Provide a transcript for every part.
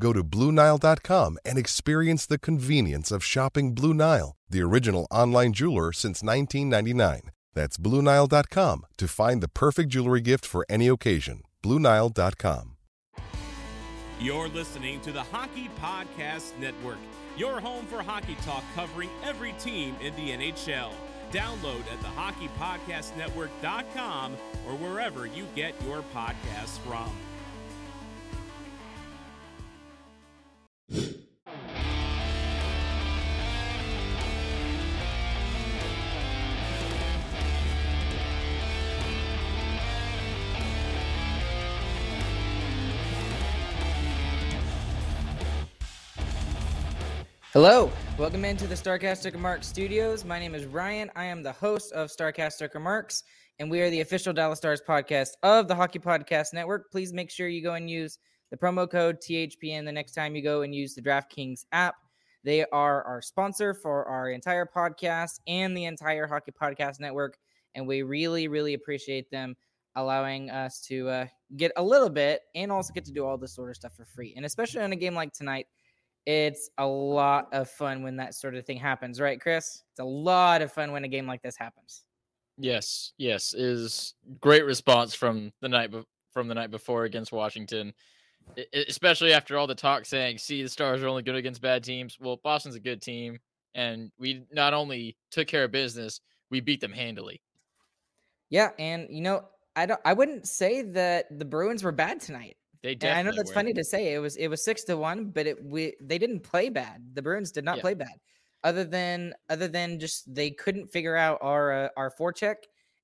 Go to BlueNile.com and experience the convenience of shopping Blue Nile, the original online jeweler since 1999. That's BlueNile.com to find the perfect jewelry gift for any occasion. BlueNile.com. You're listening to the Hockey Podcast Network, your home for hockey talk covering every team in the NHL. Download at the hockeypodcastnetwork.com or wherever you get your podcasts from. Hello, welcome into the Starcaster Marks Studios. My name is Ryan. I am the host of Starcaster Marks, and we are the official Dallas Stars podcast of the Hockey Podcast Network. Please make sure you go and use the promo code THPN the next time you go and use the DraftKings app. They are our sponsor for our entire podcast and the entire Hockey Podcast Network, and we really, really appreciate them allowing us to uh, get a little bit and also get to do all this sort of stuff for free. And especially on a game like tonight it's a lot of fun when that sort of thing happens, right, Chris? It's a lot of fun when a game like this happens. Yes, yes, is great response from the night be- from the night before against Washington, especially after all the talk saying, "See, the Stars are only good against bad teams." Well, Boston's a good team, and we not only took care of business, we beat them handily. Yeah, and you know, I don't, I wouldn't say that the Bruins were bad tonight. They And definitely I know that's were. funny to say. It was it was six to one, but it we they didn't play bad. The Bruins did not Yeah. play bad, other than other than just they couldn't figure out our uh, our forecheck,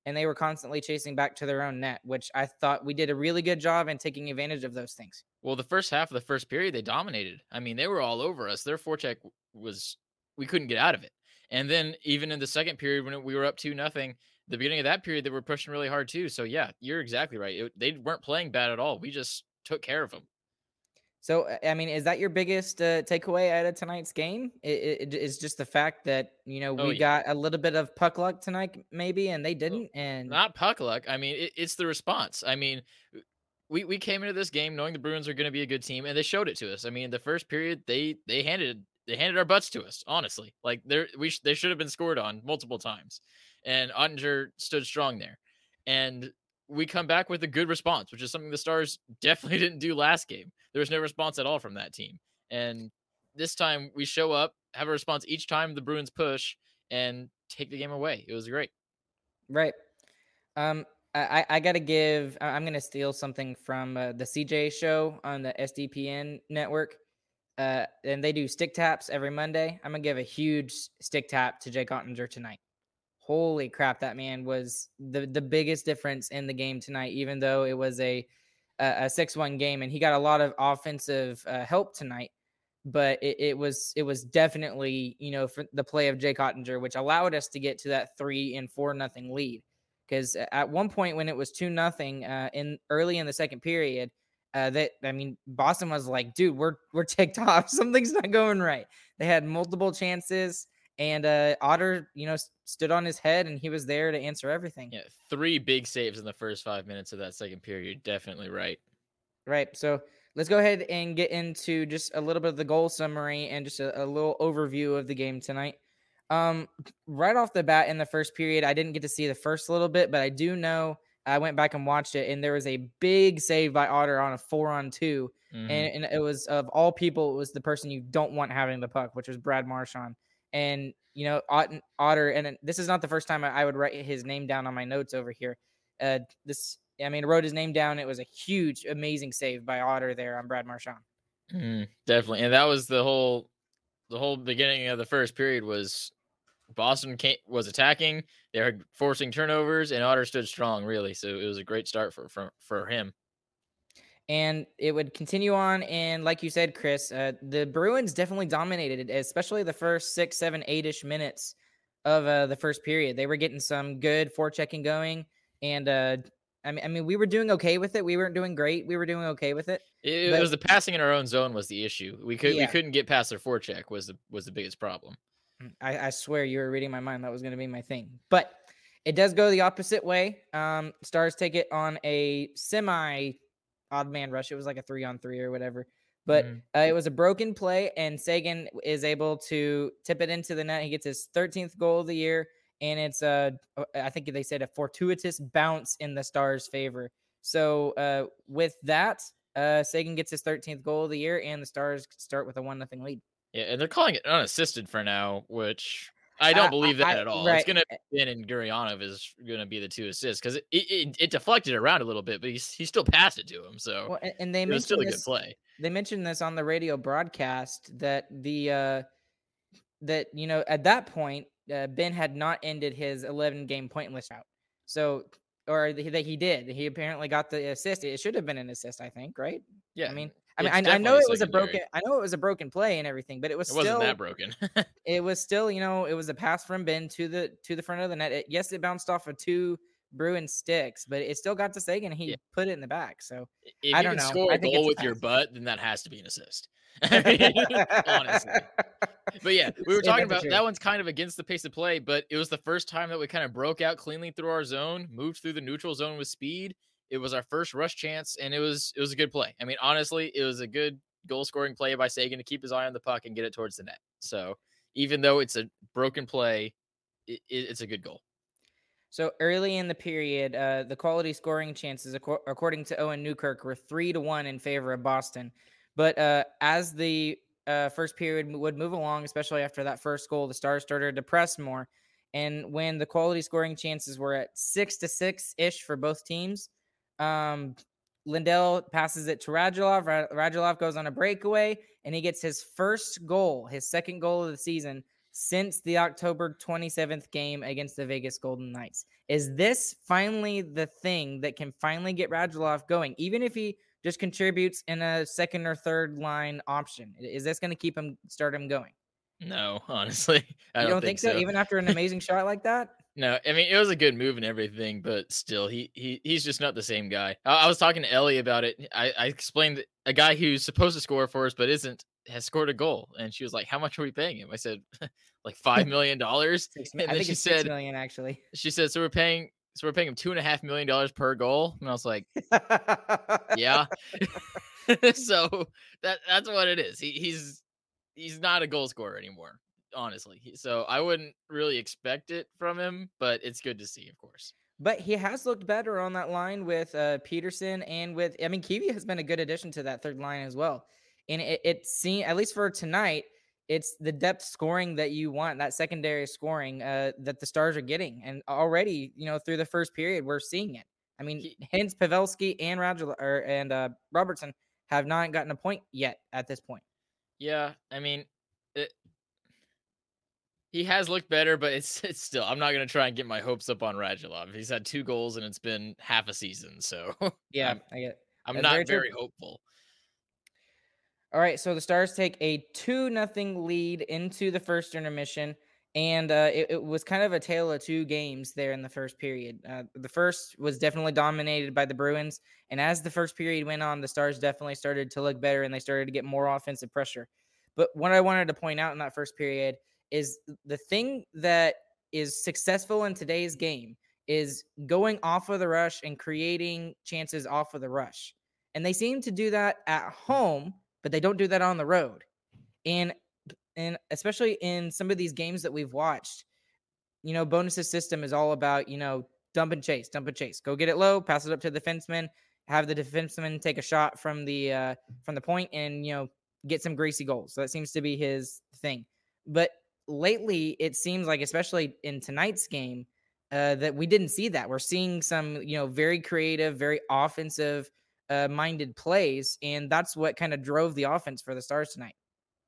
and they were constantly chasing back to their own net, which I thought we did a really good job in taking advantage of those things. Well, the first half of the first period, they dominated. I mean, they were all over us. Their forecheck was we couldn't get out of it. And then even in the second period, when we were up two nothing, the beginning of that period, they were pushing really hard too. So yeah, you're exactly right. It, they weren't playing bad at all. We just took care of them. So, uh, I mean, is that your biggest uh, takeaway out of tonight's game? It, it is just the fact that you know Oh, we yeah. got a little bit of puck luck tonight, maybe, and they didn't. And Not puck luck. I mean, it, it's the response. I mean, we we came into this game knowing the Bruins are going to be a good team, and they showed it to us. I mean, the first period, they they handed they handed our butts to us. Honestly, like they we sh- they should have been scored on multiple times, and Oettinger stood strong there, and we come back with a good response, which is something the Stars definitely didn't do last game. There was no response at all from that team, and this time we show up, have a response each time the Bruins push, and take the game away. It was great. Right. Um, I, I- got to give, I'm going to steal something from uh, the CJ show on the SDPN network. Uh, and they do stick taps every Monday. I'm going to give a huge stick tap to Jake Oettinger tonight. Holy crap, that man was the, the biggest difference in the game tonight, even though it was a, a 6 1 game. And he got a lot of offensive uh, help tonight but it, it was it was definitely you know the play of Jake Oettinger, which allowed us to get to that three and four nothing lead. Because at one point when it was two nothing uh, in early in the second period, uh, that I mean Boston was like, dude, we're we're ticked off. Something's not going right. They had multiple chances, and uh, Otter, you know, stood on his head, and he was there to answer everything. Yeah, three big saves in the first five minutes of that second period. Definitely right. Right. So let's go ahead and get into just a little bit of the goal summary and just a, a little overview of the game tonight. Um, right off the bat in the first period, I didn't get to see the first little bit, but I do know I went back and watched it, and there was a big save by Otter on a four on 2 Mhm. and, and it was of all people, it was the person you don't want having the puck, which was Brad Marchand. And you know, Otten, Otter, and this is not the first time I, I would write his name down on my notes over here. Uh, this I mean, wrote his name down. It was a huge, amazing save by Otter there on Brad Marchand. Mm, definitely, and that was the whole the whole beginning of the first period was Boston came, was attacking. They were forcing turnovers, and Otter stood strong. Really, so it was a great start for for for him. And it would continue on, and like you said, Chris, uh, the Bruins definitely dominated, especially the first six, seven, eight ish minutes of uh, the first period. They were getting some good forechecking going, and uh, I mean, I mean, we were doing okay with it. We weren't doing great. We were doing okay with it. It, but, was the passing in our own zone was the issue. We could yeah. we couldn't get past their forecheck was the was the biggest problem. Mm, I, I swear you were reading my mind. That was going to be my thing, but it does go the opposite way. Um, Stars take it on a semi odd man rush. It was like a three on three or whatever. But mm. uh, it was a broken play, and Seguin is able to tip it into the net. He gets his 13th goal of the year and it's a I think they said a fortuitous bounce in the Stars' favor. So uh, with that, uh, Seguin gets his 13th goal of the year, and the Stars start with a one nothing lead. Yeah, and they're calling it unassisted for now, which I don't believe that I, at all. Right. It's gonna be Benn and Gurianov is gonna be the two assists because it, it, it deflected around a little bit, but he's he still passed it to him. So well, and, and they it was still this, a good play. They mentioned this on the radio broadcast that the uh that you know at that point uh, Benn had not ended his 11 game pointless route. So, or that he did. He apparently got the assist. It should have been an assist, I think, right? Yeah. I mean, I mean, I, I, know it was a broken. I know it was a broken play and everything, but it was it still wasn't that broken. it was still, you know, it was a pass from Benn to the to the front of the net. It, yes, it bounced off of two Bruin sticks, but it still got to Seguin. He yeah. put it in the back. So if I don't you know. score a goal with your butt, then that has to be an assist. honestly. But yeah, we were talking about that one's kind of against the pace of play, but it was the first time that we kind of broke out cleanly through our zone, moved through the neutral zone with speed. It was our first rush chance, and it was it was a good play. I mean, honestly, it was a good goal scoring play by Seguin to keep his eye on the puck and get it towards the net. So even though it's a broken play, it, it's a good goal. So early in the period, uh, the quality scoring chances, according to Owen Newkirk, were three to one in favor of Boston. But uh, as the uh, first period would move along, especially after that first goal, the Stars started to press more. And when the quality scoring chances were at six to six ish for both teams, um, Lindell passes it to Radulov. Radulov goes on a breakaway and he gets his first goal, his second goal of the season since the October 27th game against the Vegas Golden Knights. Is this finally the thing that can finally get Radulov going? Even if he just contributes in a second or third line option. Is this going to keep him start him going? No, honestly, I you don't, think, so. so. Even after an amazing shot like that. No, I mean it was a good move and everything, but still, he he he's just not the same guy. I, I was talking to Ellie about it. I, I explained a guy who's supposed to score for us but isn't has scored a goal, and she was like, "How much are we paying him?" I said, "Like five million dollars." I think she said, million actually. She said, "So we're paying so we're paying him two and a half million dollars per goal. And I was like, yeah. so that that's what it is. He, he's he's not a goal scorer anymore, honestly. So I wouldn't really expect it from him, but it's good to see, of course. But he has looked better on that line with uh, Peterson and with I mean Kiwi has been a good addition to that third line as well. And it, it seemed at least for tonight, it's the depth scoring that you want, that secondary scoring uh, that the Stars are getting. And already, you know, through the first period, we're seeing it. I mean, he, hence Pavelski and Roger or, and uh, Robertson have not gotten a point yet at this point. Yeah, I mean, he has looked better, but it's it's still. I'm not gonna try and get my hopes up on Radulov. He's had two goals and it's been half a season, so yeah, I'm, I get. I'm not very, very hopeful. All right, so the Stars take a two nothing lead into the first intermission, and uh, it, it, was kind of a tale of two games there in the first period. Uh, the first was definitely dominated by the Bruins, and as the first period went on, the Stars definitely started to look better and they started to get more offensive pressure. But what I wanted to point out in that first period is the thing that is successful in today's game is going off of the rush and creating chances off of the rush. And they seem to do that at home but they don't do that on the road. And and especially in some of these games that we've watched, you know, Bowness's system is all about, you know, dump and chase, dump and chase. Go get it low, pass it up to the defenseman, have the defenseman take a shot from the uh from the point and, you know, get some greasy goals. So that seems to be his thing. But lately it seems like especially in tonight's game, uh, that we didn't see that. We're seeing some, you know, very creative, very offensive uh, minded plays, and that's what kind of drove the offense for the Stars tonight.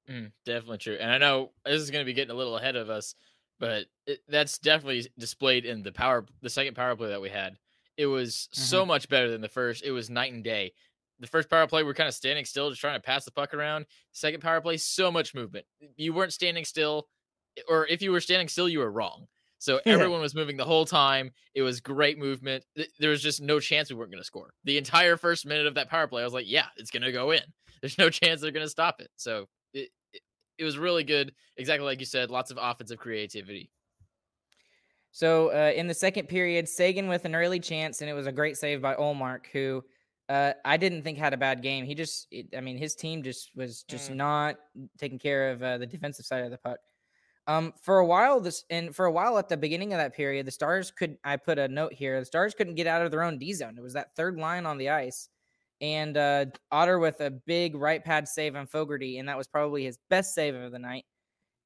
Mm, definitely true. And I know this is going to be getting a little ahead of us, but it, that's definitely displayed in the power, the second power play that we had. It was mm-hmm. so much better than the first. It was night and day. The first power play, we're kind of standing still, just trying to pass the puck around. Second power play, so much movement. You weren't standing still, or if you were standing still, you were wrong. So everyone was moving the whole time. It was great movement. There was just no chance we weren't going to score. The entire first minute of that power play, I was like, yeah, it's going to go in. There's no chance they're going to stop it. So it, it, it was really good. Exactly like you said, lots of offensive creativity. So uh, in the second period, Seguin with an early chance, and it was a great save by Ullmark, who uh, I didn't think had a bad game. He just, it, I mean, his team just was just mm. not taking care of uh, the defensive side of the puck. Um, for a while, this and for a while at the beginning of that period, the Stars could. I put a note here. The Stars couldn't get out of their own D zone. It was that third line on the ice, and uh, Otter with a big right pad save on Fogarty, and that was probably his best save of the night.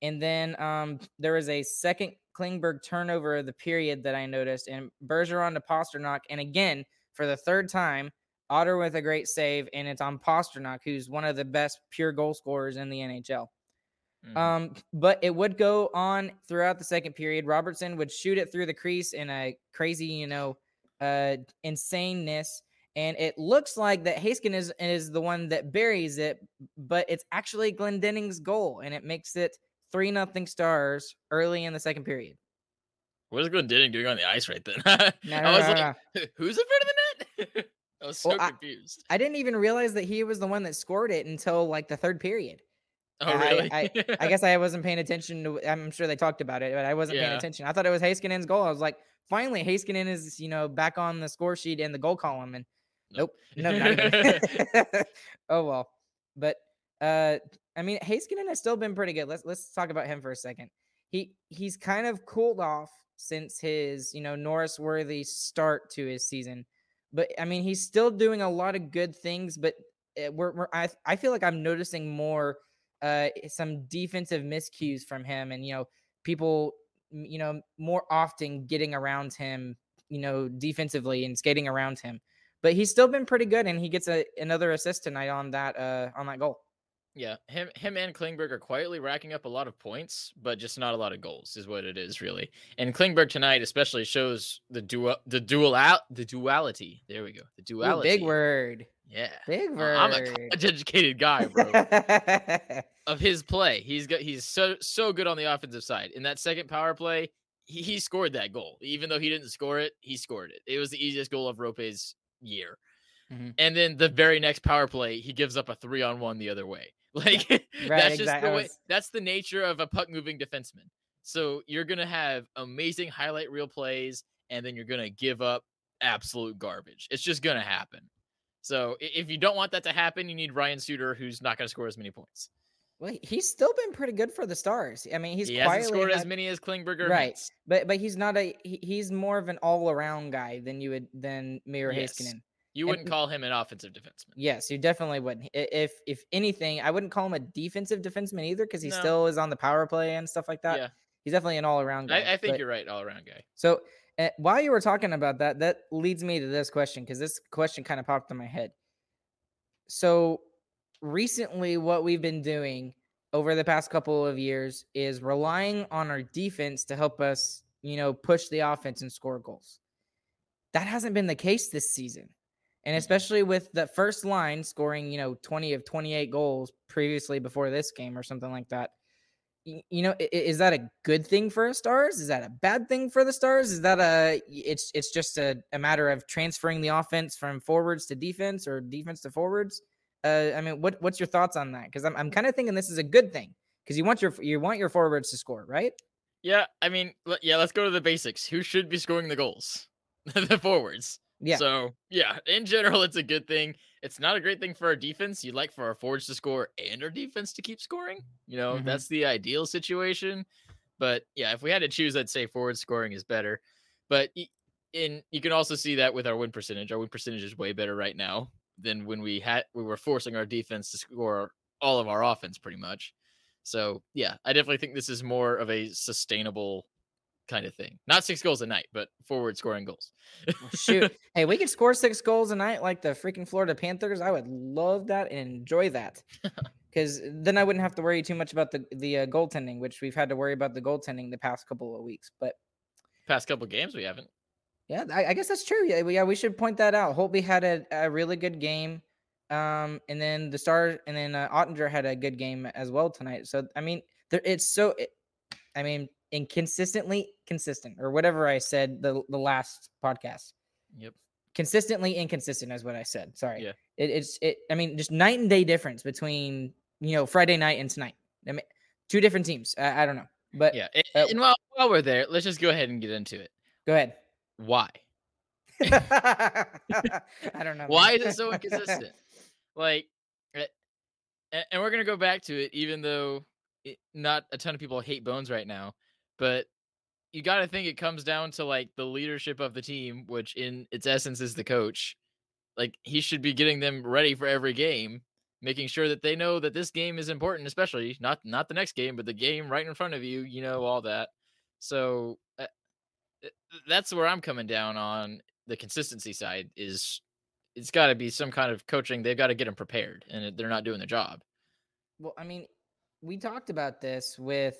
And then um, there was a second Klingberg turnover of the period that I noticed, and Bergeron to Pastrnak, and again for the third time, Otter with a great save, and it's on Pastrnak, who's one of the best pure goal scorers in the NHL. Mm-hmm. Um, but it would go on throughout the second period. Robertson would shoot it through the crease in a crazy, you know, uh, insaneness. And it looks like that Heiskanen is, is the one that buries it, but it's actually Glendening's goal, and it makes it three nothing stars early in the second period. What is Glendening doing on the ice right then? no, I was no, like, no. who's in front of the net? I was so well, confused. I, I, didn't even realize that he was the one that scored it until like the third period. Oh, really? I, I, I, guess I wasn't paying attention to. I'm sure they talked about it, but I wasn't yeah. paying attention. I thought it was Heiskanen's goal. I was like, finally, Heiskanen is you know back on the score sheet in the goal column, and nope, nope no, oh well, but uh, I mean, Heiskanen has still been pretty good. Let's let's talk about him for a second. He he's kind of cooled off since his you know Norris worthy start to his season, but I mean he's still doing a lot of good things. But eh, we're, we're I I feel like I'm noticing more uh, some defensive miscues from him, and you know, people, you know, more often getting around him, you know, defensively and skating around him. But he's still been pretty good, and he gets a, another assist tonight on that uh, on that goal. Yeah, him him and Klingberg are quietly racking up a lot of points, but just not a lot of goals is what it is really. And Klingberg tonight especially shows the dual the dual out the duality. There we go. The duality. Ooh, big word. Yeah. Big word. I'm a college educated guy, bro. of his play. He's got he's so so good on the offensive side. In that second power play, he, he scored that goal. Even though he didn't score it, he scored it. It was the easiest goal of Roope's year. Mm-hmm. And then the very next power play, he gives up a three on one the other way. Like right, that's just exactly. the way. That's the nature of a puck moving defenseman. So you're gonna have amazing highlight reel plays, and then you're gonna give up absolute garbage. It's just gonna happen. So if you don't want that to happen, you need Ryan Suter, who's not going to score as many points. Well, he's still been pretty good for the Stars. I mean, he's he hasn't scored had, as many as Klingberger, right? But but he's not a he, he's more of an all around guy than you would than Miro yes. Heiskanen. You wouldn't and, call him an offensive defenseman. Yes, you definitely wouldn't. If if anything, I wouldn't call him a defensive defenseman either because he no. still is on the power play and stuff like that. Yeah. He's definitely an all around guy. I, I think but, you're right, all around guy. So uh, while you were talking about that, that leads me to this question because this question kind of popped in my head so recently what we've been doing over the past couple of years is relying on our defense to help us, you know, push the offense and score goals. That hasn't been the case this season. And mm-hmm. especially with the first line scoring, you know, 20 of 28 goals previously before this game or something like that. You know, is that a good thing for the Stars? Is that a bad thing for the Stars? Is that a it's it's just a, a matter of transferring the offense from forwards to defense or defense to forwards? Uh, I mean, what what's your thoughts on that? Because I'm I'm kind of thinking this is a good thing because you want your you want your forwards to score, right? Yeah, I mean, yeah. Let's go to the basics. Who should be scoring the goals? the forwards. Yeah. So yeah, in general, it's a good thing. It's not a great thing for our defense. You'd like for our forwards to score and our defense to keep scoring. You know, mm-hmm. that's the ideal situation. But yeah, if we had to choose, I'd say forward scoring is better. But in you can also see that with our win percentage. Our win percentage is way better right now than when we had we were forcing our defense to score all of our offense pretty much. So yeah, I definitely think this is more of a sustainable kind of thing. Not six goals a night, but forward scoring goals. Well, shoot, hey, we could score six goals a night like the freaking Florida Panthers. I would love that and enjoy that. Because then I wouldn't have to worry too much about the the uh, goaltending, which we've had to worry about the goaltending the past couple of weeks. But Past couple games we haven't. Yeah, I, I guess that's true. Yeah, we, yeah, we should point that out. Holtby had a, a really good game, um, and then the star, and then uh, Oettinger had a good game as well tonight. So I mean, there, it's so, it, I mean, inconsistently consistent, or whatever I said the the last podcast. Yep. Consistently inconsistent is what I said. Sorry. Yeah. It, it's it. I mean, just night and day difference between you know Friday night and tonight. I mean, two different teams. I, I don't know, but Yeah. a- uh, and while, while we're there, let's just go ahead and get into it. go ahead. Why? I don't know. Why man. is it so inconsistent? like, eh, and we're gonna go back to it, even though it, not a ton of people hate Bones right now, but you got to think it comes down to like the leadership of the team, which in its essence is the coach. Like he should be getting them ready for every game, making sure that they know that this game is important, especially not not the next game, but the game right in front of you. You know all that. So uh, that's where I'm coming down on the consistency side. Is it's got to be some kind of coaching. They've got to get them prepared, and they're not doing their job. Well, I mean, we talked about this with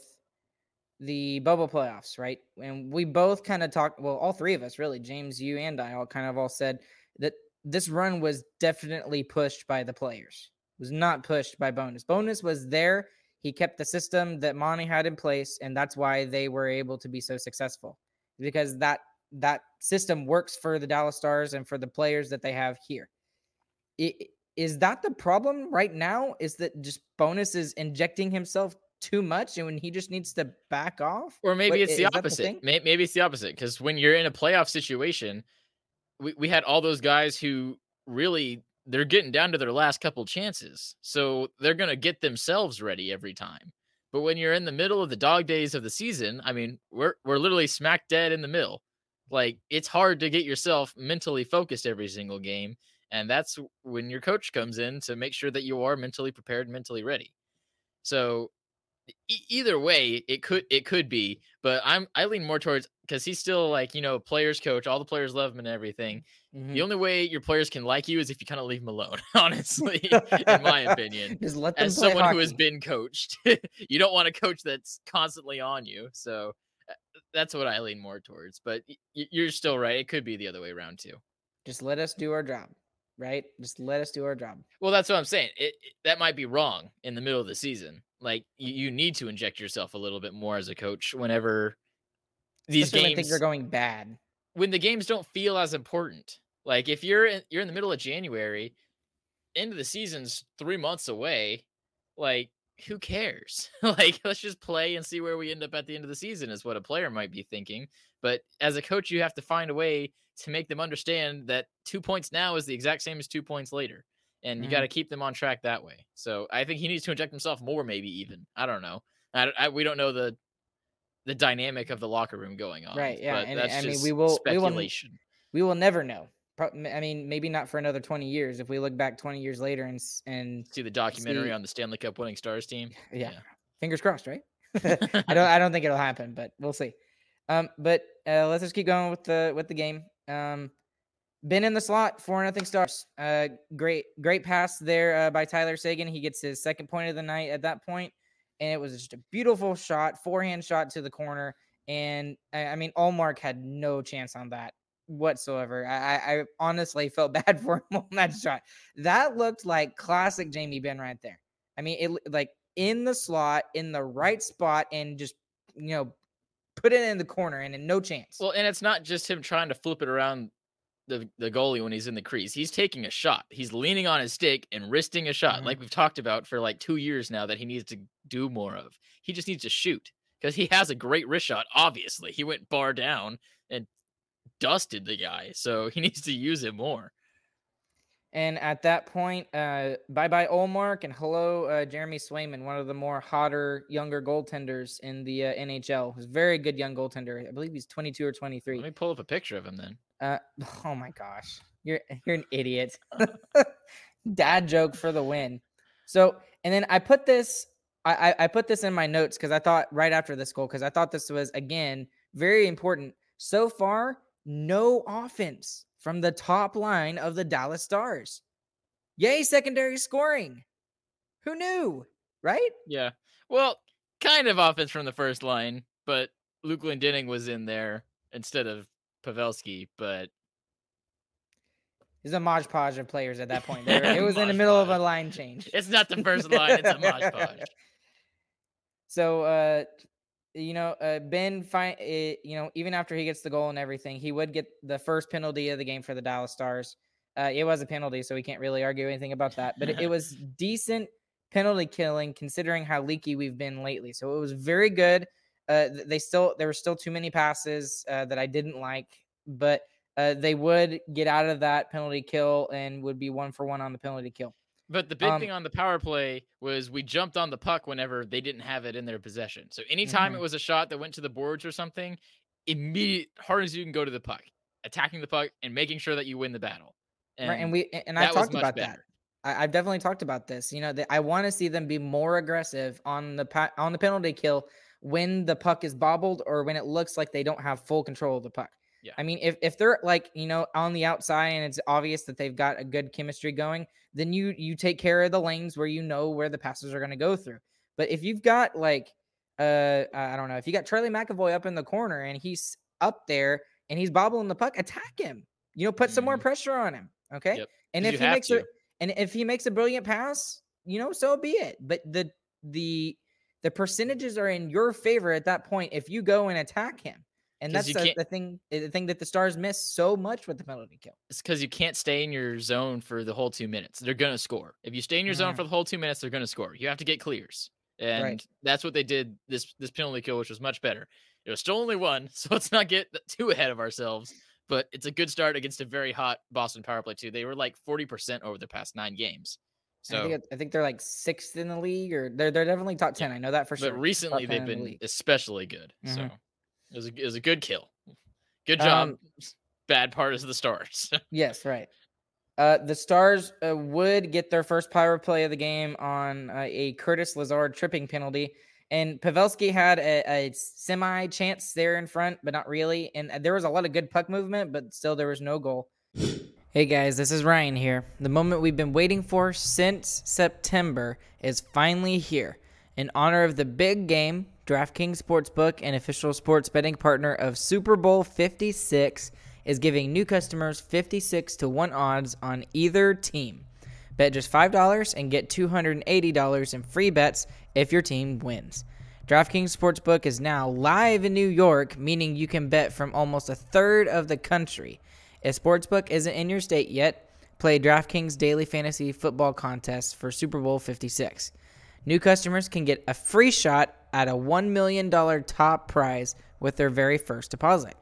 the bubble playoffs, right? And we both kind of talked. Well, all three of us, really, James, you, and I, all kind of all said that this run was definitely pushed by the players. It was not pushed by Bowness. Bowness was there. He kept the system that Monty had in place, and that's why they were able to be so successful because that that system works for the Dallas Stars and for the players that they have here. I- i- that the problem right now? Is that just Bowness is injecting himself too much and when he just needs to back off? Or maybe What- it's the opposite. May- maybe it's the opposite because when you're in a playoff situation, we, we had all those guys who really they're getting down to their last couple chances, so they're gonna get themselves ready every time. But when you're in the middle of the dog days of the season, I mean, we're we're literally smack dead in the middle. Like it's hard to get yourself mentally focused every single game, and that's when your coach comes in to make sure that you are mentally prepared, mentally ready. So e- either way it could it could be but i'm i lean more towards because he's still like you know players coach all the players love him and everything Mhm. the only way your players can like you is if you kind of leave them alone honestly in my opinion just let them as someone who has been coached you don't want a coach that's constantly on you so uh, that's what i lean more towards but y- you're still right it could be the other way around too just let us do our job, right? Just let us do our job. Well, that's what I'm saying. It, it- that might be wrong in the middle of the season. Like you, you need to inject yourself a little bit more as a coach whenever these Especially when games things are going bad. when the games don't feel as important. Like if you're in, you're in the middle of January, end of the season's three months away. Like who cares? like let's just play and see where we end up at the end of the season is what a player might be thinking. But as a coach, you have to find a way to make them understand that two points now is the exact same as two points later. And you Mhm. got to keep them on track that way. So I think he needs to inject himself more, maybe even. I don't know. I, I- we don't know the the dynamic of the locker room going on. Right, yeah, but and, I mean, we will- we will speculation. We will never know. I mean, maybe not for another 20 years. If we look back 20 years later and and see the documentary see- on the Stanley Cup winning Stars team. yeah, fingers crossed, right? I don't I don't think it'll happen, but we'll see. Um, but uh, let's just keep going with the with the game. Um, Benn in the slot for nothing stars. Uh, great great pass there uh, by Tyler Seguin. He gets his second point of the night at that point, and it was just a beautiful shot, forehand shot to the corner. And I, I mean, Ullmark had no chance on that whatsoever. I, I, honestly felt bad for him on that shot. That looked like classic Jamie Benn right there. I mean, it like in the slot, in the right spot, and just you know, put it in the corner and no chance. Well, and it's not just him trying to flip it around the the goalie when he's in the crease. He's taking a shot. He's leaning on his stick and wristing a shot, Mhm. like we've talked about for like two years now that he needs to do more of. He just needs to shoot because he has a great wrist shot. Obviously, he went bar down and dusted the guy, so he needs to use it more. And at that point, uh, bye bye Ullmark and hello uh, Jeremy Swayman, one of the more hotter younger goaltenders in the uh, NHL. He's a very good young goaltender. I believe he's 22 or 23. Let me pull up a picture of him then. Uh, oh my gosh, you're you're an idiot. Dad joke for the win. So, and then I put this, I I, I put this in my notes because I thought right after this goal because I thought this was again very important. So far, no offense from the top line of the Dallas Stars. Yay, secondary scoring. Who knew? Right? Yeah. Well, kind of offense from the first line, but Luke Glendening was in there instead of Pavelski, but It's a modge podge of players at that point. Were- it was in the middle of a line change. it's not the first line, it's a Mosh Podge. So, uh, you know, uh, Benn, fi- uh, you know, even after he gets the goal and everything, he would get the first penalty of the game for the Dallas Stars. Uh, it was a penalty, so we can't really argue anything about that. But it, it was decent penalty killing considering how leaky we've been lately. So it was very good. Uh, they still there were still too many passes uh, that I didn't like, but uh, they would get out of that penalty kill and would be one for one on the penalty kill. But the big Um, thing on the power play was we jumped on the puck whenever they didn't have it in their possession. So anytime Mhm. it was a shot that went to the boards or something, immediate hard as you can go to the puck, attacking the puck and making sure that you win the battle. right, and we and I talked about that. better. I, I've definitely talked about this. You know, that I want to see them be more aggressive on the pa- on the penalty kill when the puck is bobbled or when it looks like they don't have full control of the puck. Yeah. I mean, if if they're like you know on the outside and it's obvious that they've got a good chemistry going, then you you take care of the lanes where you know where the passes are going to go through. But if you've got like uh I don't know if you got Charlie McAvoy up in the corner and he's up there and he's bobbling the puck, attack him. You know, put some more Mhm. pressure on him. Okay. Yep, And if he makes a and if he makes a brilliant pass, you know, so be it. But the the the percentages are in your favor at that point if you go and attack him. And that's the, the thing the thing that the stars miss so much with the penalty kill. It's because you can't stay in your zone for the whole two minutes. They're gonna score. If you stay in your zone Mhm. for the whole two minutes, they're gonna score. You have to get clears, and that's what they did this this penalty kill, which was much better. It was still only one, so let's not get too ahead of ourselves. But it's a good start against a very hot Boston power play too. They were like forty percent over the past nine games. And I So, think, I think they're like sixth in the league, or they're they're definitely top Yeah, ten. I know that for sure. but recently they've in the been especially good. So Mhm. it was a, it was a good kill. Good job. Um, Bad part is the stars. Yes, right. Uh, the Stars uh, would get their first power play of the game on uh, a Curtis Lazar tripping penalty, and Pavelski had a, a semi chance there in front, but not really. And uh, there was a lot of good puck movement, but still there was no goal. Hey guys, this is Ryan here. The moment we've been waiting for since September is finally here. In honor of the big game, DraftKings Sportsbook, an official sports betting partner of Super Bowl 56, is giving new customers 56 to 1 odds on either team. Bet just $5 and get $280 in free bets if your team wins. DraftKings Sportsbook is now live in New York, meaning you can bet from almost a third of the country. If Sportsbook isn't in your state yet, play DraftKings Daily Fantasy Football Contest for Super Bowl 56. New customers can get a free shot at a $1 million top prize with their very first deposit.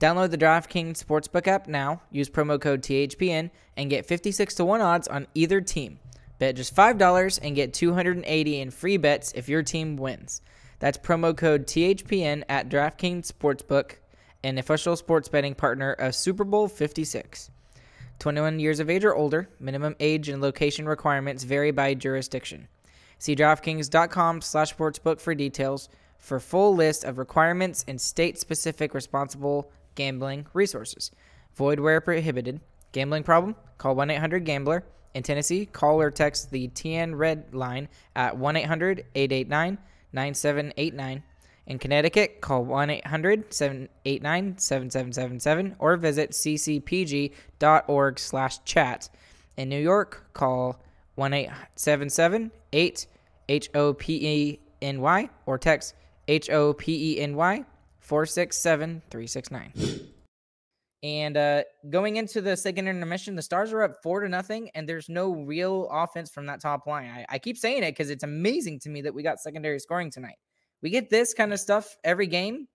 Download the DraftKings Sportsbook app now, use promo code THPN, and get 56 to 1 odds on either team. Bet just $5 and get 280 in free bets if your team wins. That's promo code THPN at DraftKings Sportsbook, an official sports betting partner of Super Bowl 56. 21 years of age or older, minimum age and location requirements vary by jurisdiction. See DraftKings.com slash sportsbook for details for full list of requirements and state-specific responsible gambling resources. Void where prohibited. Gambling problem? Call 1-800-GAMBLER. In Tennessee, call or text the TN Red line at 1-800-889-9789. In Connecticut, call 1-800-789-7777 or visit ccpg.org slash chat. In New York, call 1-877-8-H-O-P-E-N-Y or text H-O-P-E-N-Y 467-369. And uh, going into the second intermission, the Stars are up four to nothing, and there's no real offense from that top line. I, I keep saying it because it's amazing to me that we got secondary scoring tonight. We get this kind of stuff every game,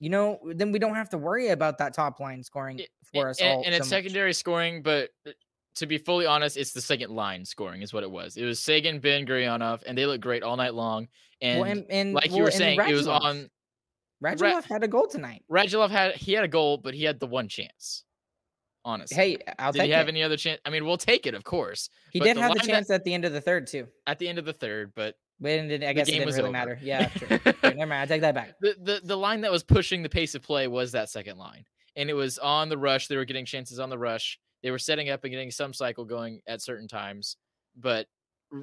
you know, then we don't have to worry about that top line scoring for us and- all. and it's so secondary scoring, but uh, to be fully honest, it's the second line scoring is what it was. It was Seguin, Benn, Gurianov, and they looked great all night long. And, Well, and, and like you were saying, it was on Radulov had a goal tonight. Radulov had he had a goal, but he had the one chance. Honestly, Hey, I'll did he have it. any other chance? I mean, we'll take it, of course. he did have the line that- chance at the end of the third too. at the end of the third, but It didn't- I guess it didn't really over. matter. Yeah, never mind. I take that back. the, the the line that was pushing the pace of play was that second line, and it was on the rush. They were getting chances on the rush. They were setting up and getting some cycle going at certain times, but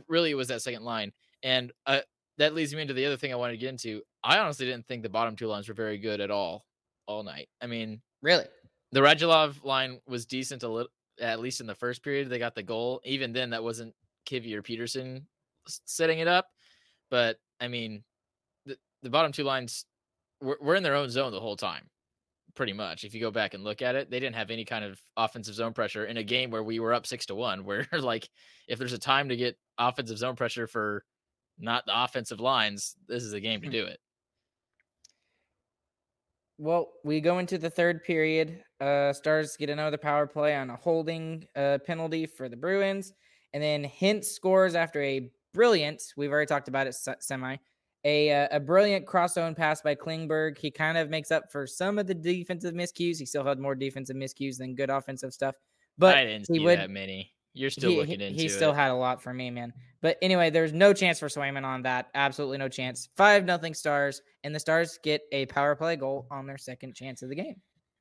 really it was that second line. And uh, that leads me into the other thing I wanted to get into. I honestly didn't think the bottom two lines were very good at all all night. I mean, Really? the Radulov line was decent a little, at least in the first period. They got the goal. Even then, that wasn't Kivy or Peterson setting it up. But I mean, the, the bottom two lines were, were in their own zone the whole time, pretty much. If you go back and look at it, they didn't have any kind of offensive zone pressure in a game where we were up six to one. Where like, if there's a time to get offensive zone pressure for not the offensive lines, this is a game to do it. Well, we go into the third period. Uh, Stars get another power play on a holding uh, penalty for the Bruins, and then Hintz scores after a brilliant. We've already talked about it semi. A uh, a brilliant cross zone pass by Klingberg. He kind of makes up for some of the defensive miscues. He still had more defensive miscues than good offensive stuff. But I didn't he see would- that many. You're still he, looking he- into he it. still had a lot for me, man. But anyway, there's no chance for Swayman on that. Absolutely no chance. Five nothing Stars, and the Stars get a power play goal on their second chance of the game.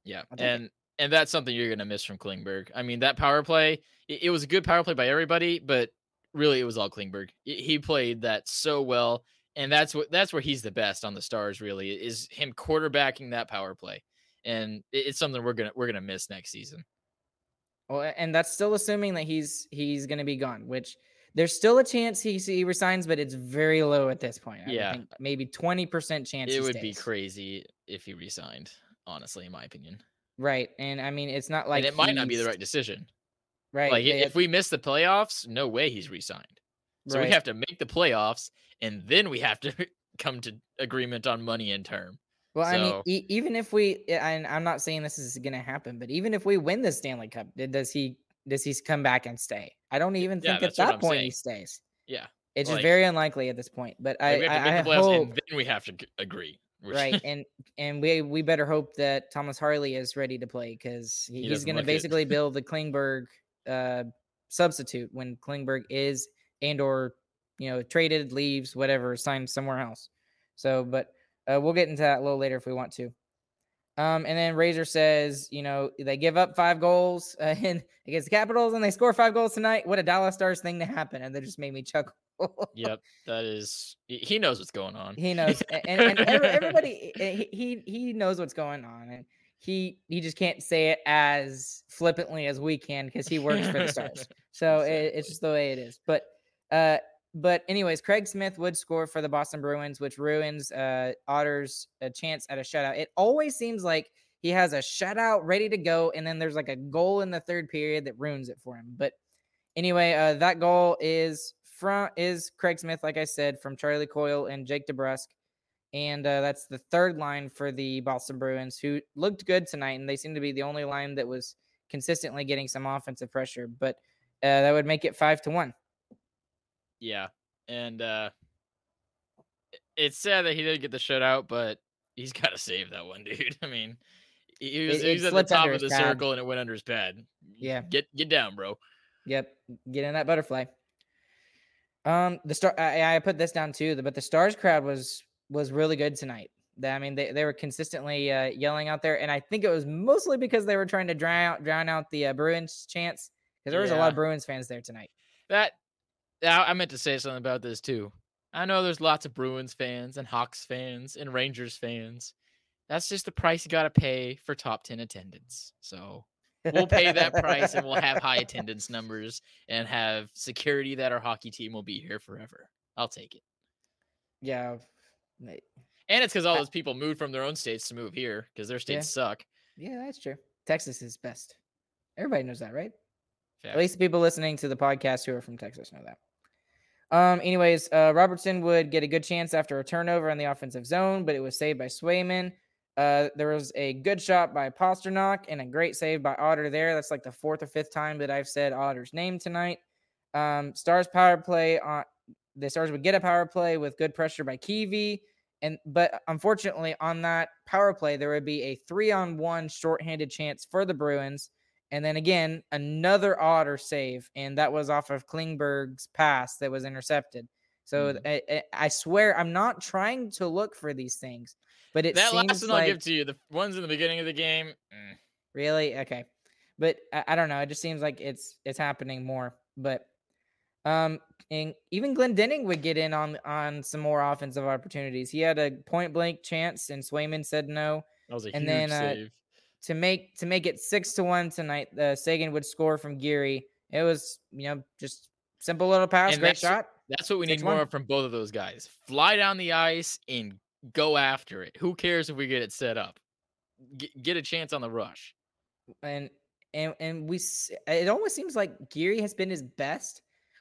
Yeah, I'll it. and and that's something you're gonna miss from Klingberg. I mean, that power play, it, it was a good power play by everybody, but really it was all Klingberg. He- played that so well, and that's what that's where he's the best on the Stars. Really, is him quarterbacking that power play, and it's something we're gonna we're gonna miss next season. Oh, well, and that's still assuming that he's he's going to be gone, which there's still a chance he he resigns, but it's very low at this point. I Yeah. think maybe twenty percent chance. It would be crazy if he resigned. Honestly, in my opinion, right? And I mean, it's not like and it might not be the right decision. Right. Like i- if we miss the playoffs, no way he's resigned. So right. we have to make the playoffs, and then we have to come to agreement on money and term. Well, I mean, e- even if we, and I'm not saying this is going to happen, but even if we win the Stanley Cup, does he does he come back and stay? I don't even Yeah, think at that point he stays. Yeah, It's just very unlikely at this point. But I, Like, we have to I, I the playoffs, hope and then we have to agree. Which- right, and and we we better hope that Thomas Harley is ready to play because He he's going to basically build the Klingberg uh, substitute when Klingberg is and or you know traded, leaves, whatever, signed somewhere else. So, but uh, we'll get into that a little later if we want to. Um, and then Razor says, you know, they give up five goals uh, in against the Capitals and they score five goals tonight. What a Dallas Stars thing to happen, and that just made me chuckle. yep, that is. he- knows what's going on. He knows, a- and, and everybody eh, he, he he knows what's going on, and he he just can't say it as flippantly as we can because he works for the Stars. So it, it's just the way it is. But uh, but anyways, Craig Smith would score for the Boston Bruins, which ruins uh Otter's a chance at a shutout. It always seems like he has a shutout ready to go, and then there's like a goal in the third period that ruins it for him. But anyway, uh, that goal is from is Craig Smith, like I said, from Charlie Coyle and Jake DeBrusk. And uh, that's the third line for the Boston Bruins, who looked good tonight, and they seem to be the only line that was consistently getting some offensive pressure. But uh, that would make it five to one. Yeah, and uh it's sad that he didn't get the shutout, but he's got to save that one, dude. I mean, he was, It- he was at the top of the pad. circle and it went under his pad. Yeah. get get down, bro. Yep, get in that butterfly. Um, the star. I, I put this down too, but the Stars crowd was was really good tonight. I mean, they, they were consistently uh, yelling out there, and I think it was mostly because they were trying to drown out drown out the uh, Bruins chants because there was a lot of Bruins fans there tonight. That I I meant to say something about this too. I know there's lots of Bruins fans and Hawks fans and Rangers fans. That's just the price you got to pay for top 10 attendance. So we'll pay that price and we'll have high attendance numbers and have security that our hockey team will be here forever. I'll take it. Yeah, And it's because all those people moved from their own states to move here because their states suck. yeah, that's true. Texas is best. Everybody knows that, right? At least the people listening to the podcast who are from Texas know that. Um, anyways, uh, Robertson would get a good chance after a turnover in the offensive zone, but it was saved by Swayman. Uh, there was a good shot by Pastrnak and a great save by Otter there. That's like the fourth or fifth time that I've said Otter's name tonight. Um, Stars power play on the Stars would get a power play with good pressure by Kiwi. And but unfortunately, on that power play, there would be a three on one shorthanded chance for the Bruins. And then again, another Otter save, and that was off of Klingberg's pass that was intercepted. So Mhm. I, I- I swear I'm not trying to look for these things, but it that seems last one like I'll give to you. The ones in the beginning of the game. eh. Really? Okay. But I, I don't know. It just seems like it's it's happening more. But um and even Glendening would get in on on some more offensive opportunities. He had a point blank chance and Swayman said no. That was a And huge then, uh. To make to make it six to one tonight, uh, Seguin would score from Geary. It was, you know, just simple little pass, And great that's what- shot. That's what we need 6-1. more of from both of those guys. Fly down the ice and go after it. Who cares if we get it set up? Get, get a chance on the rush. and and and we s- it almost seems like Geary has been his best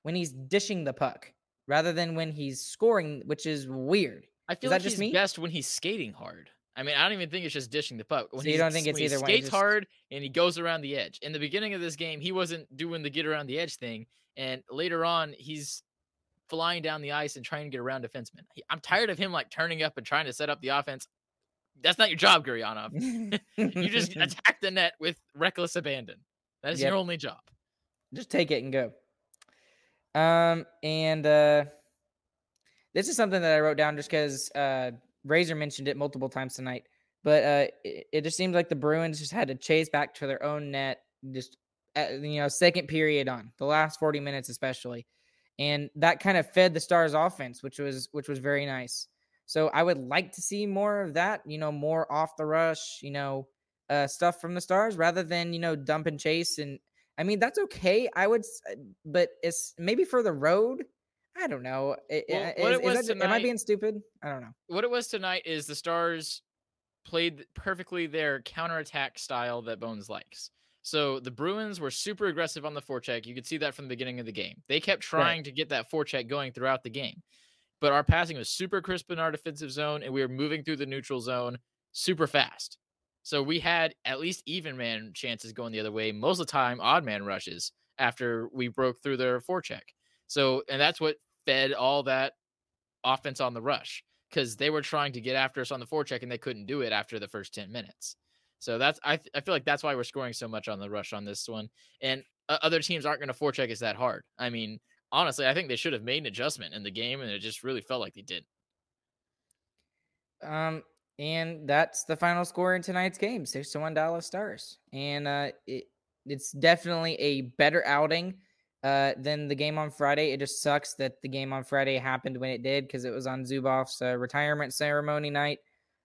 when he's dishing the puck rather than when he's scoring, which is weird. I feel that like just he's me? best when he's skating hard. I mean, I don't even think it's just dishing the puck. When So you don't think it's when he either way, skates just- hard and he goes around the edge. In the beginning of this game, he wasn't doing the get around the edge thing, and later on, he's flying down the ice and trying to get around defensemen. He- I'm tired of him like turning up and trying to set up the offense. That's not your job, Gurianov. You just attack the net with reckless abandon. That is Yep. your only job. just take it and go. Um, and uh, this is something that I wrote down just because uh, Razor mentioned it multiple times tonight. But uh, it, it just seems like the Bruins just had to chase back to their own net, just at, you know, second period on the last forty minutes especially, and that kind of fed the Stars' offense, which was which was very nice. So I would like to see more of that, you know, more off the rush, you know, uh, stuff from the Stars rather than you know dump and chase and I mean, that's okay. I would, uh, but it's maybe for the road. I don't know. Well, I- what is- it is was that ju- am I being stupid? I don't know. What it was tonight is the Stars played perfectly their counterattack style that Bones likes. So the Bruins were super aggressive on the forecheck. You could see that from the beginning of the game. They kept trying to get that forecheck going throughout the game. But our passing was super crisp in our defensive zone, and we were moving through the neutral zone super fast. So we had at least even man chances going the other way. Most of the time, odd man rushes after we broke through their forecheck. So, and that's what fed all that offense on the rush because they were trying to get after us on the forecheck and they couldn't do it after the first 10 minutes. So that's I, I feel like that's why we're scoring so much on the rush on this one. And uh, other teams aren't going to forecheck us that hard. I mean, honestly, I think they should have made an adjustment in the game and it just really felt like they didn't. Um, and that's the final score in tonight's game: six to one Dallas Stars. And uh, it, it's definitely a better outing uh, than the game on Friday. It just sucks that the game on Friday happened when it did because it was on Zubov's uh, retirement ceremony night.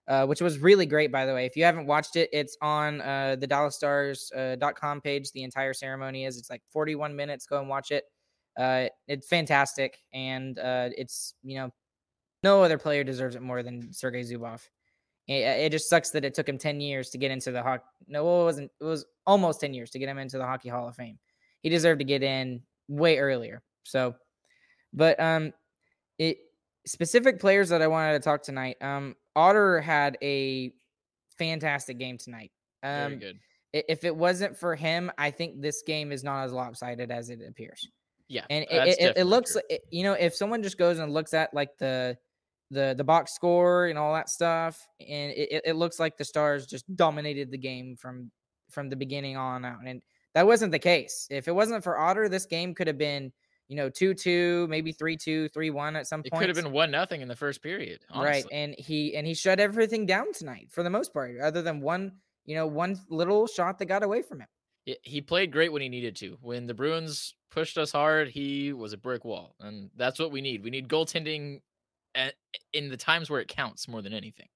Uh, which was really great, by the way. If you haven't watched it, it's on uh, the DallasStars.com page. The entire ceremony is. It's like 41 minutes. Go and watch it. Uh, it's fantastic, and uh, it's you know no other player deserves it more than Sergei Zubov. It, it just sucks that it took him 10 years to get into the hockey. No, it wasn't. It was almost 10 years to get him into the Hockey Hall of Fame. He deserved to get in way earlier. So, but um, it specific players that I wanted to talk tonight. Um, Otter had a fantastic game tonight. Very Um, good. if it wasn't for him, I think this game is not as lopsided as it appears Yeah. and it, it, it looks true. like you know if someone just goes and looks at like the the the box score and all that stuff and it, it- looks like the stars just dominated the game from from the beginning on out and that wasn't the case if it wasn't for otter this game could have been you know 2-2 maybe 3-2 3-1 at some It point it could have been one nothing in the first period. right and he and he shut everything down tonight for the most part other than one you know one little shot that got away from him he played great when he needed to. When the Bruins pushed us hard, he was a brick wall, and that's what we need. We need goaltending at, in the times where it counts more than anything.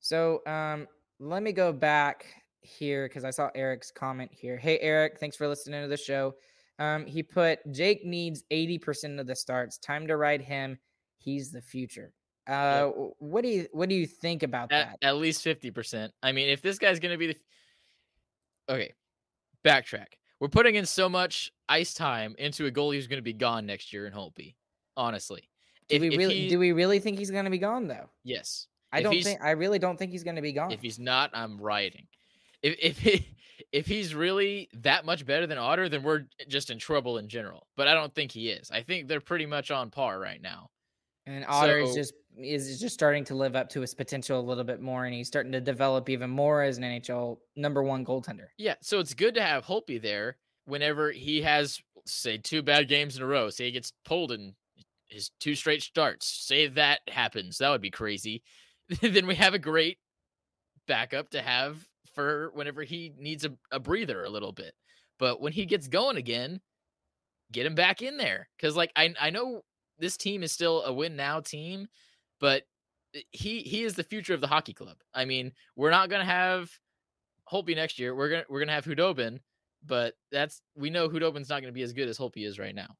So um, let me go back here because I saw Eric's comment here. Hey, Eric, thanks for listening to the show. Um, he put Jake needs 80% of the starts. Time to ride him. He's the future. Uh, what do you what do you think about At, that? at least fifty percent. I mean, if this guy's gonna be the okay, backtrack. We're putting in so much ice time into a goalie who's gonna be gone next year in Holtby. Honestly, Do if, we really he- do we really think he's going to be gone though? yes, I If don't think I really don't think he's going to be gone. If he's not, I'm rioting. If if he, if he's really that much better than Otter, then we're just in trouble in general. But I don't think he is. I think they're pretty much on par right now. And Otter is just is just starting to live up to his potential a little bit more, and he's starting to develop even more as an NHL number one goaltender. Yeah, so it's good to have Holtby there whenever he has say two bad games in a row. Say he gets pulled in his two straight starts. Say that happens, that would be crazy. then we have a great backup to have for whenever he needs a, a breather a little bit. But when he gets going again, get him back in there. Cause like I I know this team is still a win now team, but he he is the future of the hockey club. I mean, we're not gonna have Holtby next year. We're gonna we're gonna have Khudobin, but that's we know Khudobin's not gonna be as good as Holtby is right now.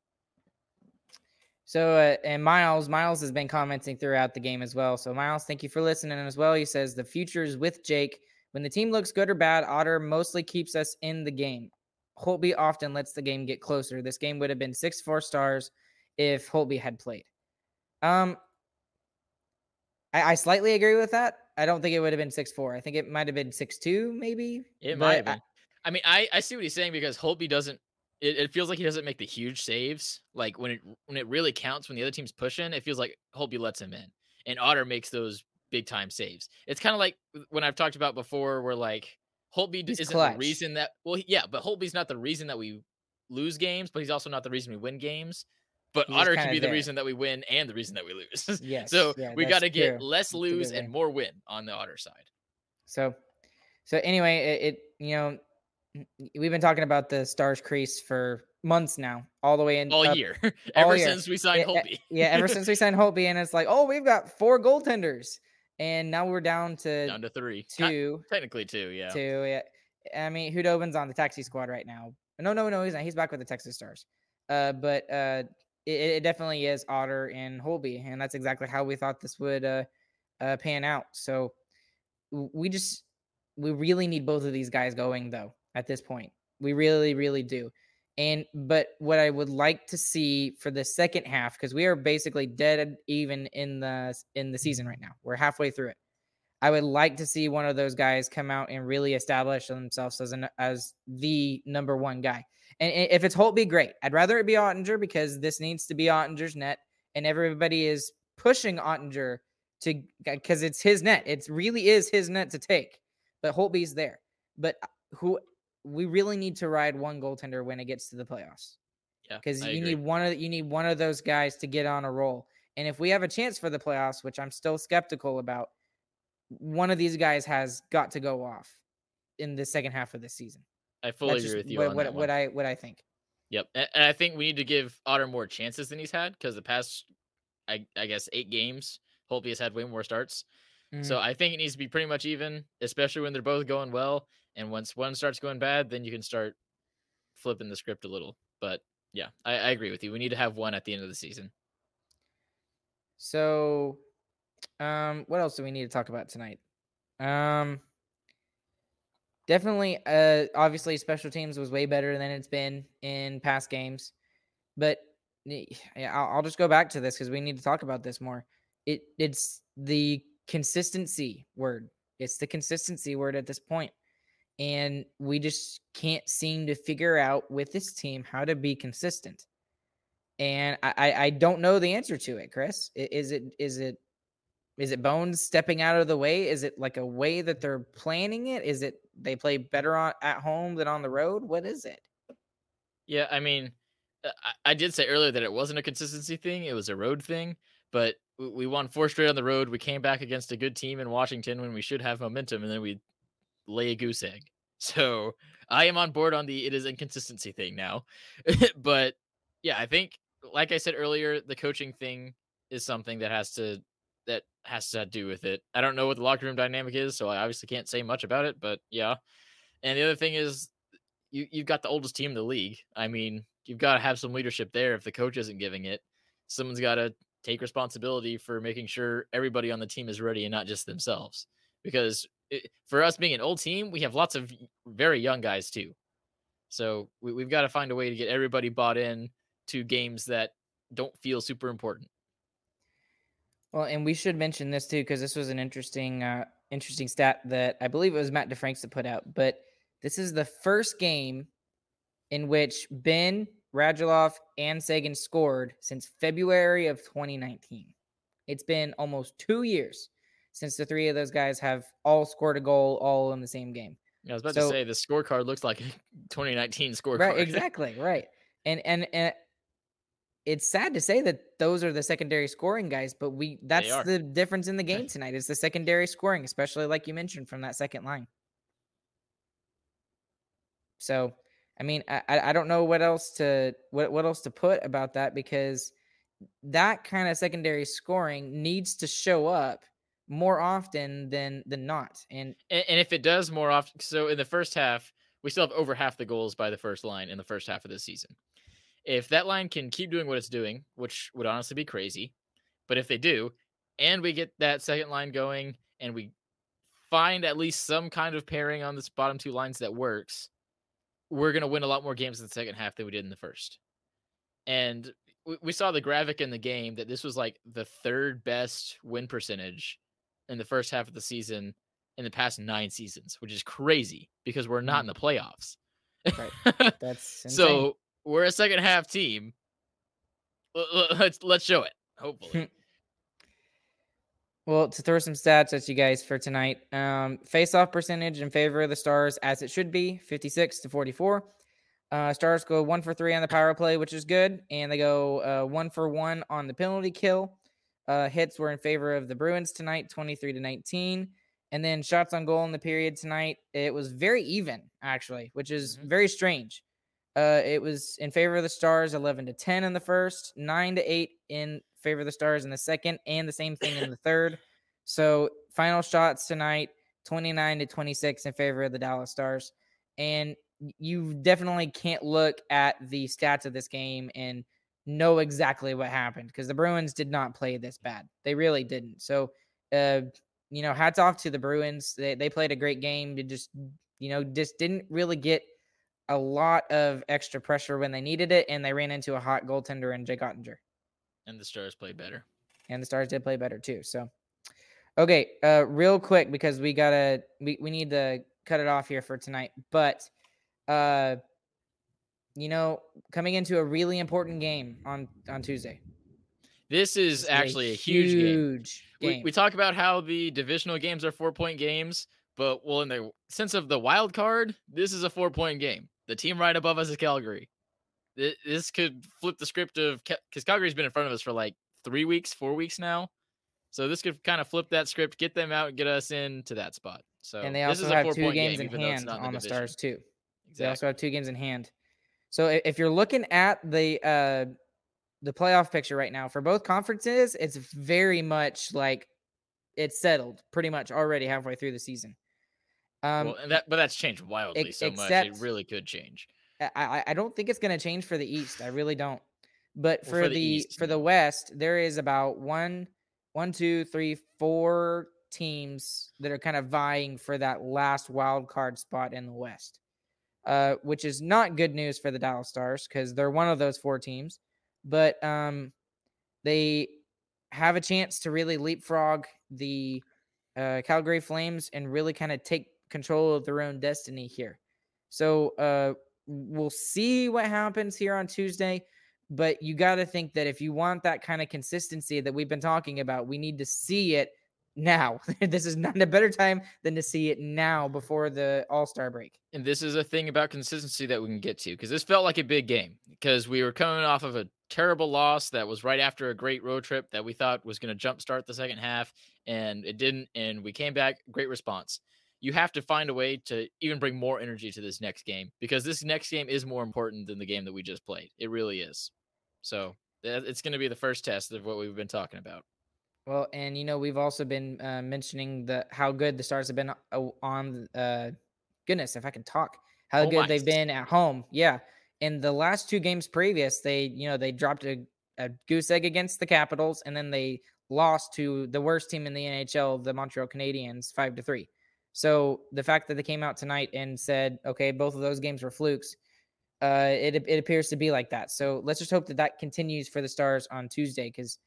So uh, and Miles, Miles has been commenting throughout the game as well. So Miles, thank you for listening as well. He says the future is with Jake. When the team looks good or bad, Otter mostly keeps us in the game. Holtby often lets the game get closer. This game would have been six four stars if Holtby had played. Um, I, I slightly agree with that. I don't think it would have been six four. I think it might have been six two, maybe. It might have been. I, I mean, I, I see what he's saying because Holtby doesn't it, it, feels like he doesn't make the huge saves. Like when it when it really counts, when the other team's pushing, it feels like Holtby lets him in, and Otter makes those big time saves. It's kind of like when I've talked about before, where like Holtby he's isn't clutch. the reason that well, yeah, but Holtby's not the reason that we lose games, but he's also not the reason we win games. But he's Otter can be there. the reason that we win and the reason that we lose. Yes. so yeah, we got to get less lose and more win on the Otter side. So, so anyway, it, it you know we've been talking about the stars crease for months now, all the way in all up, year, ever year. since we signed Holtby. yeah, ever since we signed Holtby, and it's like, oh, we've got four goaltenders, and now we're down to down to three, two, technically two, yeah, two. Yeah, I mean, Khudobin's on the taxi squad right now. No, no, no, he's not. He's back with the Texas Stars. Uh, but uh, it, it definitely is Otter and Holtby, and that's exactly how we thought this would uh, uh pan out. So we just we really need both of these guys going though at this point. We really, really do. And but what I would like to see for the second half, because we are basically dead even in the in the season right now. We're halfway through it. I would like to see one of those guys come out and really establish themselves as an as the number one guy. And if it's Holtby, great. I'd rather it be Oettinger because this needs to be Oettinger's net, and everybody is pushing Oettinger to because it's his net. It really is his net to take. But Holtby's there. But uh, who we really need to ride one goaltender when it gets to the playoffs. Yeah, because you agree. need one of you need one of those guys to get on a roll. And if we have a chance for the playoffs, which I'm still skeptical about, one of these guys has got to go off in the second half of the season. I fully That's agree with you. What, what, what I what I think. Yep, and I think we need to give Otter more chances than he's had because the past, I I guess eight games, Holtby has had way more starts. Mm-hmm. So I think it needs to be pretty much even, especially when they're both going well. And once one starts going bad, then you can start flipping the script a little. But yeah, I, I agree with you. We need to have one at the end of the season. So, um, what else do we need to talk about tonight? Um, definitely, uh, obviously, special teams was way better than it's been in past games, but I'll, I'll just go back to this because we need to talk about this more. It it's the consistency word. It's the consistency word at this point and we just can't seem to figure out with this team how to be consistent. And I, I don't know the answer to it, Chris. Is it is it is it Bones stepping out of the way? Is it like a way that they're planning it? Is it they play better on, at home than on the road? What is it? Yeah, I mean, uh, I, I did say earlier that it wasn't a consistency thing; it was a road thing. But we won four straight on the road. We came back against a good team in Washington when we should have momentum, and then we lay a goose egg. So I am on board on the it is inconsistency thing now. but yeah, I think like I said earlier, the coaching thing is something that has to that has to do with it. I don't know what the locker room dynamic is, so I obviously can't say much about it, but yeah. And the other thing is you you've got the oldest team in the league. I mean, you've got to have some leadership there if the coach isn't giving it. Someone's got to take responsibility for making sure everybody on the team is ready and not just themselves. Because for us being an old team, we have lots of very young guys too. So we, we've got to find a way to get everybody bought in to games that don't feel super important. Well, and we should mention this too because this was an interesting, uh, interesting stat that I believe it was Matt DeFranks that put out. But this is the first game in which Benn Radulov and Seguin scored since February of 2019. It's been almost two years since the three of those guys have all scored a goal all in the same game. Yeah, I was about so, to say the scorecard looks like a 2019 scorecard. Right, exactly, right. And and and it's sad to say that those are the secondary scoring guys, but we that's the difference in the game tonight is the secondary scoring, especially like you mentioned from that second line. So, I mean, I I don't know what else to what what else to put about that because that kind of secondary scoring needs to show up more often than than not. And And, and if it does more often, so in the first half, we still have over half the goals by the first line in the first half of this season. If that line can keep doing what it's doing, which would honestly be crazy, but if they do, and we get that second line going, and we find at least some kind of pairing on this bottom two lines that works, we're gonna win a lot more games in the second half than we did in the first. And we, we saw the graphic in the game that this was like the third best win percentage in the first half of the season in the past nine seasons, which is crazy because we're not in the playoffs. Right. that's insane. so we're a second half team. Let's let's show it. Hopefully, Well, to throw some stats at you guys for tonight, um, face-off percentage in favor of the Stars, as it should be, 56 to 44. Uh, Stars go one for three on the power play, which is good, and they go uh, one for one on the penalty kill. Uh, hits were in favor of the Bruins tonight, 23 to 19. And then shots on goal in the period tonight, it was very even, actually, which is Mhm. very strange. Uh, it was in favor of the Stars, 11 to 10 in the first, 9 to 8 in favor of the Stars in the second, and the same thing in the third. So final shots tonight, 29 to 26 in favor of the Dallas Stars. And you definitely can't look at the stats of this game and know exactly what happened because the Bruins did not play this bad. They really didn't. So, uh, you know, hats off to the Bruins. They, they played a great game. They just, you know, just didn't really get a lot of extra pressure when they needed it. And they ran into a hot goaltender in Jake Oettinger and the Stars played better. and the stars did play better too so okay uh real quick because we gotta we, we need to cut it off here for tonight but uh you know coming into a really important game on on tuesday This is This actually a huge, game. huge We, game. we talk about how the divisional games are four point games, but well, in the sense of the wild card, this is a four point game. The team right above us is Calgary. Th- This could flip the script of because Calgary's been in front of us for like three weeks, four weeks now. So this could kind of flip that script, get them out, get us into that spot. So and they this also is a have two games game, in even though it's hand on the division. stars too they also have two games in hand so if you're looking at the uh the playoff picture right now for both conferences it's very much like it's settled pretty much already halfway through the season um well, and that but that's changed wildly ex- so much. It really could change. I, I don't think it's going to change for the East. I really don't. But Well, for, the East, for the. West, there is about one, one, two, three, four teams that are kind of vying for that last wild card spot in the West, uh, which is not good news for the Dallas Stars because they're one of those four teams. But um, they have a chance to really leapfrog the uh, Calgary Flames and really kind of take control of their own destiny here. So uh, we'll see what happens here on Tuesday. But you got to think that if you want that kind of consistency that we've been talking about, we need to see it now. this is not a better time than to see it now before the All Star break. And this is a thing about consistency that we can get to because this felt like a big game because we were coming off of a terrible loss that was right after a great road trip that we thought was going to jumpstart the second half, and it didn't. And we came back, great response. You have to find a way to even bring more energy to this next game because this next game is more important than the game that we just played. It really is. So it's going to be the first test of what we've been talking about. Well, and you know we've also been uh, mentioning the how good the Stars have been uh, on. Uh, goodness, if I can talk, how Oh good they've been at home. Yeah, in the last two games previous, they you know they dropped a, a goose egg against the Capitals, and then they lost to the worst team in the NHL, the Montreal Canadiens, five to three. So the fact that they came out tonight and said, okay, both of those games were flukes, uh, it it appears to be like that. So let's just hope that that continues for the Stars on Tuesday, because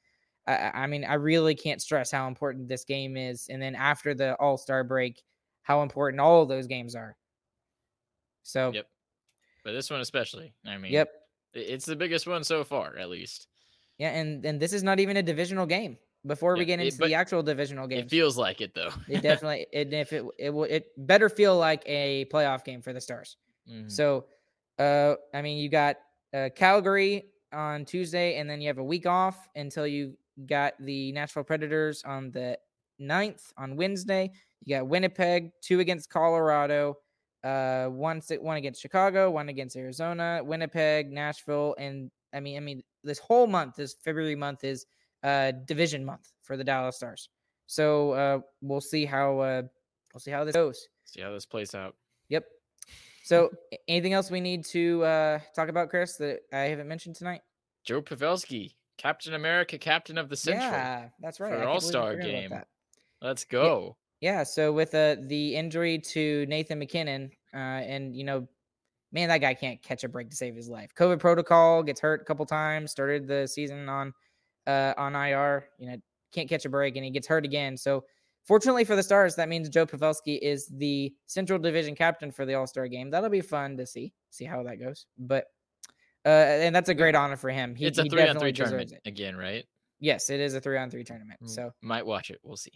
I, mean, I really can't stress how important this game is. And then after the All Star break, how important all of those games are. So, Yep. But this one especially. I mean, yep. it's the biggest one so far, at least. Yeah. And, and this is not even a divisional game before we get into but the actual divisional game, It feels like it though. it definitely, it, if it, it will, it better feel like a playoff game for the Stars. Mhm. So, uh, I mean, you got uh, Calgary on Tuesday, and then you have a week off until you got the Nashville Predators on the 9th on Wednesday. You got Winnipeg, two against Colorado, uh, one one against Chicago, one against Arizona, Winnipeg, Nashville, and I mean, I mean, this whole month, this February month is uh division month for the Dallas Stars. So uh, we'll see how uh, we'll see how this goes. See how this plays out. Yep. So anything else we need to uh, talk about, Chris, that I haven't mentioned tonight? Joe Pavelski, Captain America, Captain of the Central. Yeah, that's right. For All Star game. Let's go. Yeah. yeah. So with uh, the injury to Nathan MacKinnon, uh, and you know, man, that guy can't catch a break to save his life. COVID protocol gets hurt a couple times. Started the season on uh, on IR. You know, can't catch a break, and he gets hurt again. So fortunately for the Stars, that means Joe Pavelski is the Central Division captain for the All Star game. That'll be fun to see see how that goes. But uh, and that's a great honor for him. He, it's a three on three tournament it. again, right? Yes, it is a three on three tournament. Mm, so might watch it. We'll see.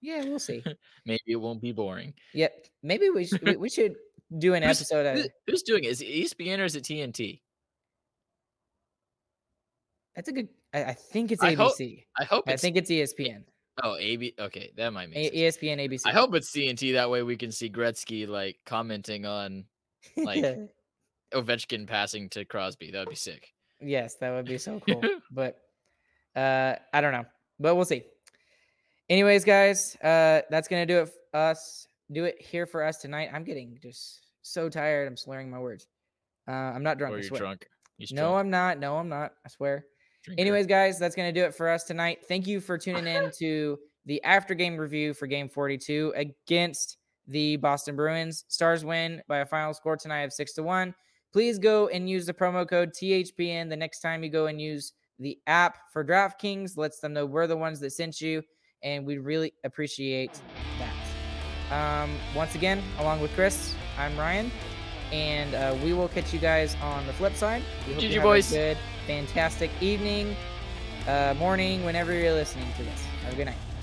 Yeah, we'll see. maybe it won't be boring. Yeah, maybe we should we should do an who's, episode. Of, who's doing it? Is it ESPN or is it TNT? That's a good. I, I think it's I ABC. Hope, I hope. I think it's ESPN. Oh, AB. Okay, that might make a- ESPN, ABC. I hope it's TNT. That way we can see Gretzky like commenting on like Ovechkin passing to Crosby. That would be sick. Yes, that would be so cool. but uh, I don't know, but we'll see. Anyways, guys, uh, that's gonna do it. For us do it here for us tonight. I'm getting just so tired. I'm slurring my words. Uh, I'm not drunk. Or you're drunk. He's no, drunk. I'm not. No, I'm not. I swear. Drinker. Anyways, guys, that's going to do it for us tonight. Thank you for tuning in to the after game review for game 42 against the Boston Bruins. Stars win by a final score tonight of 6 to 1. Please go and use the promo code THPN the next time you go and use the app for DraftKings. Lets them know we're the ones that sent you, and we really appreciate that. Um, once again, along with Chris, I'm Ryan, and uh, we will catch you guys on the flip side. We hope GG you boys. good fantastic evening, uh, morning, whenever you're listening to this. Have a good night.